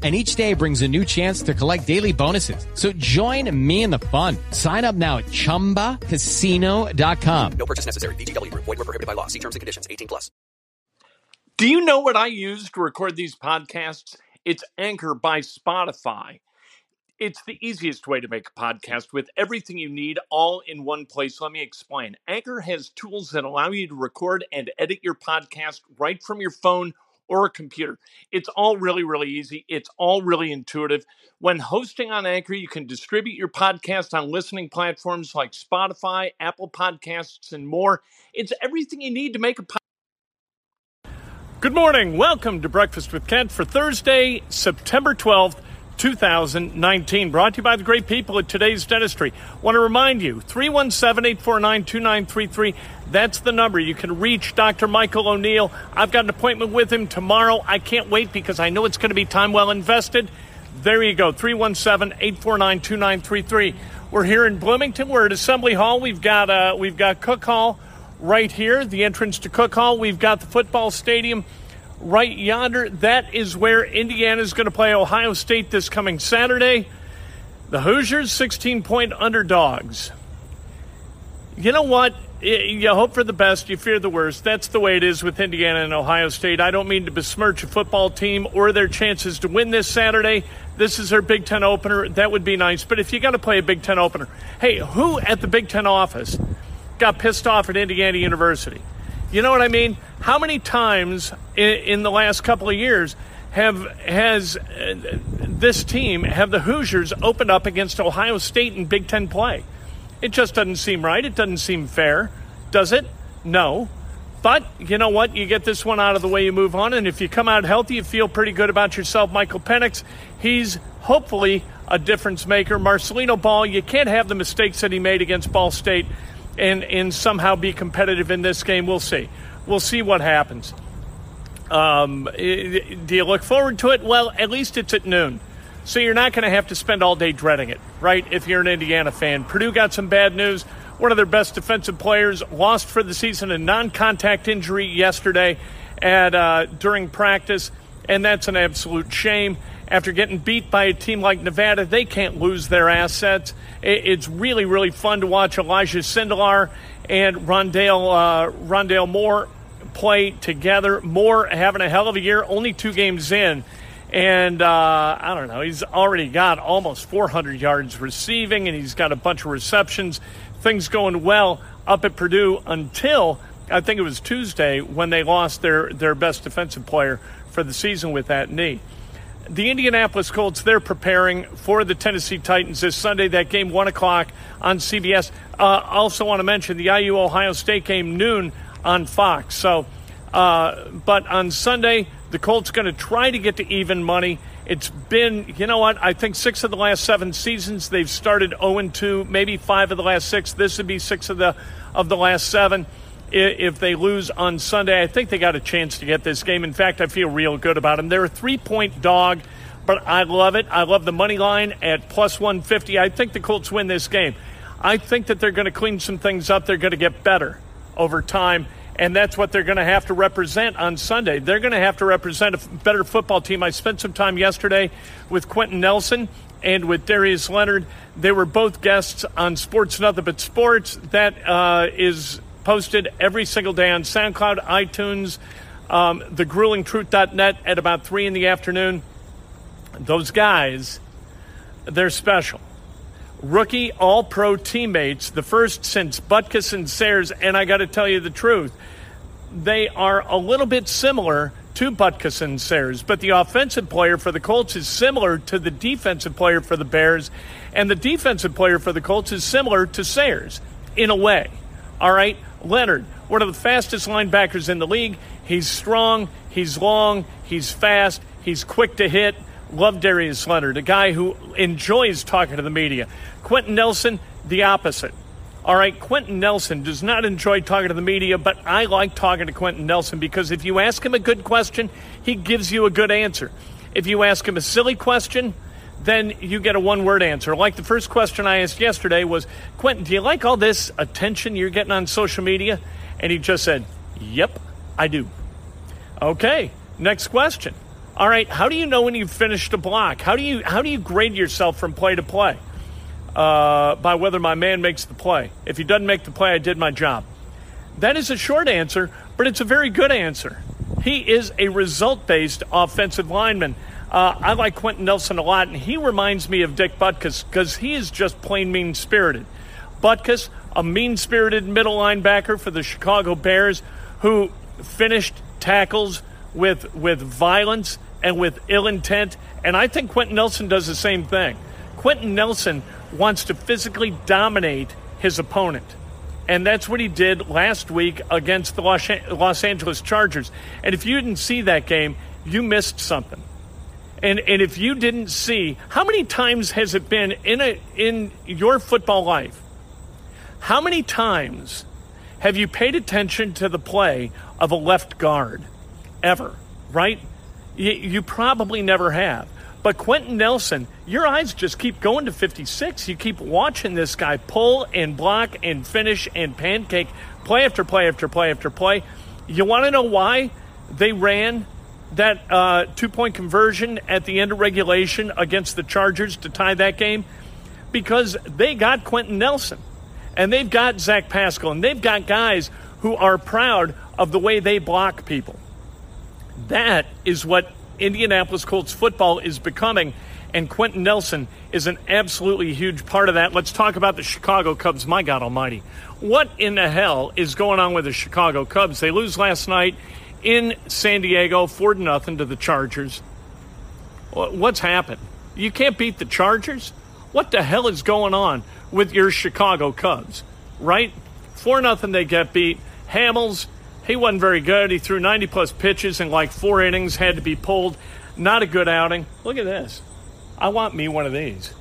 and each day brings a new chance to collect daily bonuses. So join me in the fun. Sign up now at ChumbaCasino.com. No purchase necessary. VGW Group. Void were prohibited by law. See terms and conditions. 18 plus. Do you know what I use to record these podcasts? It's Anchor by Spotify. It's the easiest way to make a podcast with everything you need all in one place. Let me explain. Anchor has tools that allow you to record and edit your podcast right from your phone or a computer. It's all really, really easy. It's all really intuitive. When hosting on Anchor, you can distribute your podcast on listening platforms like Spotify, Apple Podcasts, and more. It's everything you need to make a podcast. Good morning. Welcome to Breakfast with Kent for Thursday, September 12th. 2019. Brought to you by the great people at today's dentistry. Want to remind you 317 849 2933. That's the number. You can reach Dr. Michael O'Neill. I've got an appointment with him tomorrow. I can't wait because I know it's going to be time well invested. There you go 317 849 2933. We're here in Bloomington. We're at Assembly Hall. We've got, uh, we've got Cook Hall right here, the entrance to Cook Hall. We've got the football stadium right yonder. That is where Indiana is going to play Ohio State this coming Saturday. The Hoosiers, 16 point underdogs. You know what? You hope for the best, you fear the worst. That's the way it is with Indiana and Ohio State. I don't mean to besmirch a football team or their chances to win this Saturday. This is their Big Ten opener. That would be nice. But if you got to play a Big Ten opener, hey, who at the Big Ten office got pissed off at Indiana University? You know what I mean? How many times in, in the last couple of years have has uh, this team have the Hoosiers opened up against Ohio State in Big Ten play? It just doesn't seem right. It doesn't seem fair, does it? No. But you know what? You get this one out of the way, you move on, and if you come out healthy, you feel pretty good about yourself. Michael Penix, he's hopefully a difference maker. Marcelino Ball, you can't have the mistakes that he made against Ball State and, and somehow be competitive in this game. We'll see. We'll see what happens. Um, do you look forward to it? Well, at least it's at noon. So you're not going to have to spend all day dreading it, right? If you're an Indiana fan. Purdue got some bad news. One of their best defensive players lost for the season a non contact injury yesterday at, uh, during practice, and that's an absolute shame after getting beat by a team like Nevada, they can't lose their assets. It's really, really fun to watch Elijah Sindelar and Rondale, uh, Rondale Moore play together. Moore having a hell of a year, only two games in. And uh, I don't know, he's already got almost 400 yards receiving, and he's got a bunch of receptions. Things going well up at Purdue until I think it was Tuesday when they lost their, their best defensive player for the season with that knee the Indianapolis Colts, they're preparing for the Tennessee Titans this Sunday. That game, 1 o'clock on CBS. Uh, also want to mention the IU Ohio State game, noon on Fox. So, uh, but on Sunday, the Colts going to try to get to even money. It's been, you know what? I think six of the last seven seasons they've started 0 2, maybe five of the last six. This would be six of the of the last seven if they lose on Sunday. I think they got a chance to get this game. In fact, I feel real good about them. They're a three point dog, but I love it. I love the money line at plus 150. I think the Colts win this game. I think that they're going to clean some things up. They're going to get better over time. And that's what they're going to have to represent on Sunday. They're going to have to represent a better football team. I spent some time yesterday with Quentin Nelson and with Darius Leonard. They were both guests on Sports Nothing But Sports. That uh, is posted every single day on SoundCloud, iTunes, um, thegruelingtruth.net at about 3 in the afternoon. Those guys, they're special. Rookie All Pro teammates, the first since Butkus and Sayers, and I got to tell you the truth. they are a little bit similar to Butkus and Sayers, but the offensive player for the Colts is similar to the defensive player for the Bears, and the defensive player for the Colts is similar to Sayers in a way. All right, Leonard, one of the fastest linebackers in the league. He's strong, he's long, he's fast, he's quick to hit. Love Darius Leonard, a guy who enjoys talking to the media. Quentin Nelson, the opposite. All right, Quentin Nelson does not enjoy talking to the media, but I like talking to Quentin Nelson because if you ask him a good question, he gives you a good answer. If you ask him a silly question, then you get a one word answer. Like the first question I asked yesterday was Quentin, do you like all this attention you're getting on social media? And he just said, Yep, I do. Okay, next question. All right, how do you know when you've finished a block? How do you how do you grade yourself from play to play? Uh, by whether my man makes the play. If he doesn't make the play, I did my job. That is a short answer, but it's a very good answer. He is a result based offensive lineman. Uh, I like Quentin Nelson a lot, and he reminds me of Dick Butkus because he is just plain mean spirited. Butkus, a mean spirited middle linebacker for the Chicago Bears, who finished tackles with, with violence and with ill intent. And I think Quentin Nelson does the same thing. Quentin Nelson wants to physically dominate his opponent. And that's what he did last week against the Los Angeles Chargers. And if you didn't see that game, you missed something. And and if you didn't see, how many times has it been in a in your football life? How many times have you paid attention to the play of a left guard ever, right? You, you probably never have. But Quentin Nelson, your eyes just keep going to 56. You keep watching this guy pull and block and finish and pancake play after play after play after play. You want to know why they ran that uh, two point conversion at the end of regulation against the Chargers to tie that game? Because they got Quentin Nelson and they've got Zach Pascal and they've got guys who are proud of the way they block people. That is what Indianapolis Colts football is becoming, and Quentin Nelson is an absolutely huge part of that. Let's talk about the Chicago Cubs. My God Almighty. What in the hell is going on with the Chicago Cubs? They lose last night in San Diego, 4 to nothing to the Chargers. What's happened? You can't beat the Chargers? What the hell is going on with your Chicago Cubs? Right? 4 nothing they get beat. Hamels he wasn't very good. He threw 90 plus pitches in like four innings, had to be pulled. Not a good outing. Look at this. I want me one of these.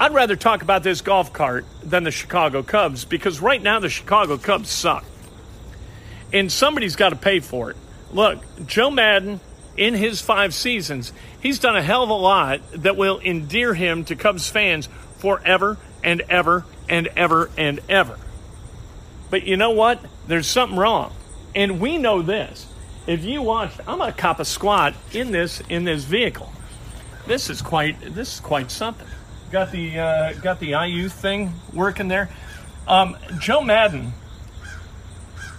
I'd rather talk about this golf cart than the Chicago Cubs because right now the Chicago Cubs suck. And somebody's got to pay for it. Look, Joe Maddon, in his five seasons, he's done a hell of a lot that will endear him to Cubs fans forever and ever and ever and ever. But you know what? There's something wrong. And we know this. If you watch, I'm gonna cop a squat in this in this vehicle. This is quite this is quite something. Got the uh, got the IU thing working there. Um, Joe Maddon.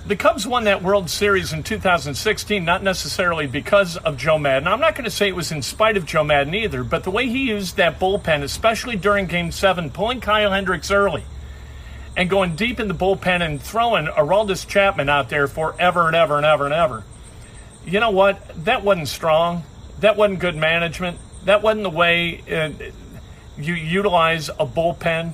The Cubs won that World Series in 2016, not necessarily because of Joe Maddon. I'm not going to say it was in spite of Joe Maddon either, but the way he used that bullpen, especially during Game 7, pulling Kyle Hendricks early, and going deep in the bullpen and throwing Aroldis Chapman out there forever and ever and ever and ever. You know what? That wasn't strong. That wasn't good management. That wasn't the way uh, you utilize a bullpen.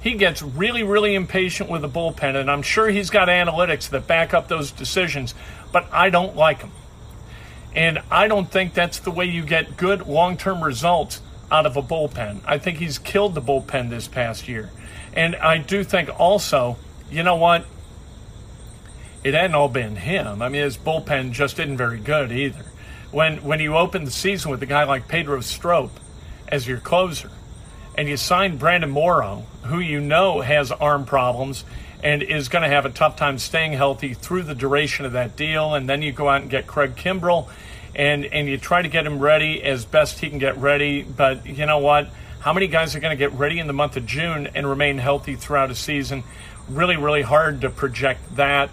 He gets really, really impatient with the bullpen, and I'm sure he's got analytics that back up those decisions, but I don't like him. And I don't think that's the way you get good long term results out of a bullpen. I think he's killed the bullpen this past year. And I do think also, you know what? It hadn't all been him. I mean, his bullpen just isn't very good either. When when you open the season with a guy like Pedro Strop as your closer, and you sign Brandon Morrow, who you know has arm problems and is going to have a tough time staying healthy through the duration of that deal, and then you go out and get Craig Kimbrel, and and you try to get him ready as best he can get ready. But you know what? How many guys are going to get ready in the month of June and remain healthy throughout a season? Really, really hard to project that.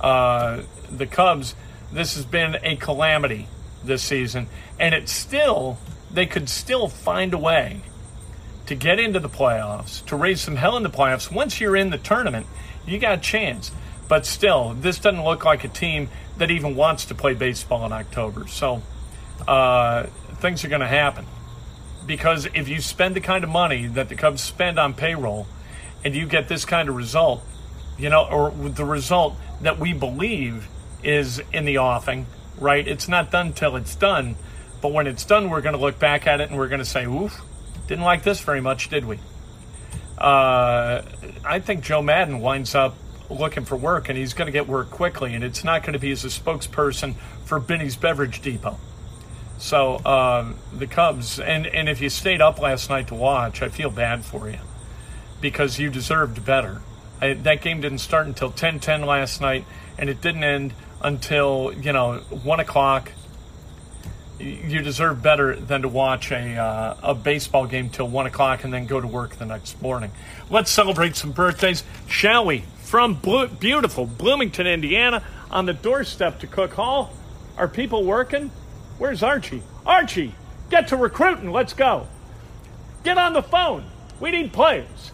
Uh, the Cubs, this has been a calamity this season, and it's still, they could still find a way to get into the playoffs, to raise some hell in the playoffs. Once you're in the tournament, you got a chance. But still, this doesn't look like a team that even wants to play baseball in October. So uh, things are going to happen. Because if you spend the kind of money that the Cubs spend on payroll and you get this kind of result, you know, or the result that we believe is in the offing, right? It's not done till it's done. But when it's done, we're going to look back at it and we're going to say, oof, didn't like this very much, did we? Uh, I think Joe Maddon winds up looking for work and he's going to get work quickly, and it's not going to be as a spokesperson for Binny's Beverage Depot. So uh, the Cubs, and, and if you stayed up last night to watch, I feel bad for you because you deserved better. I, that game didn't start until 10-10 last night, and it didn't end until you know one o'clock. You deserve better than to watch a uh, a baseball game till one o'clock and then go to work the next morning. Let's celebrate some birthdays, shall we? From beautiful Bloomington, Indiana, on the doorstep to Cook Hall. Are people working? Where's Archie? Archie, get to recruiting. Let's go. Get on the phone. We need players.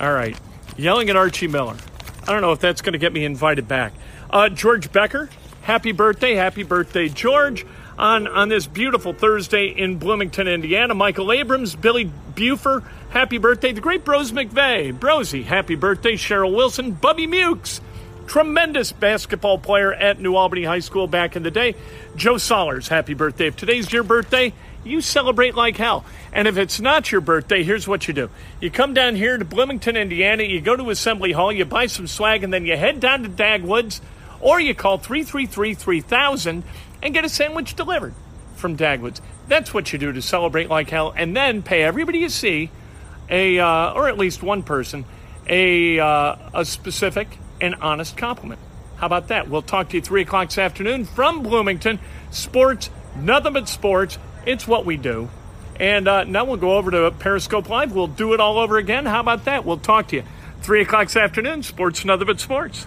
All right. Yelling at Archie Miller. I don't know if that's going to get me invited back. Uh, George Becker, happy birthday. Happy birthday, George. On, on this beautiful Thursday in Bloomington, Indiana. Michael Abrams, Billy Buford, happy birthday. The great Bros McVeigh, Brosy, happy birthday. Cheryl Wilson, Bubby Mukes, tremendous basketball player at New Albany High School back in the day. Joe Sollers, happy birthday. If today's your birthday, you celebrate like hell. And if it's not your birthday, here's what you do. You come down here to Bloomington, Indiana, you go to Assembly Hall, you buy some swag, and then you head down to Dagwoods, or you call 333 3000 and get a sandwich delivered from Dagwoods. That's what you do to celebrate like hell, and then pay everybody you see, a uh, or at least one person, a, uh, a specific and honest compliment. How about that? We'll talk to you 3 o'clock this afternoon from Bloomington. Sports, nothing but sports. It's what we do. And uh, now we'll go over to Periscope Live. We'll do it all over again. How about that? We'll talk to you. 3 o'clock this afternoon, sports, nothing but sports.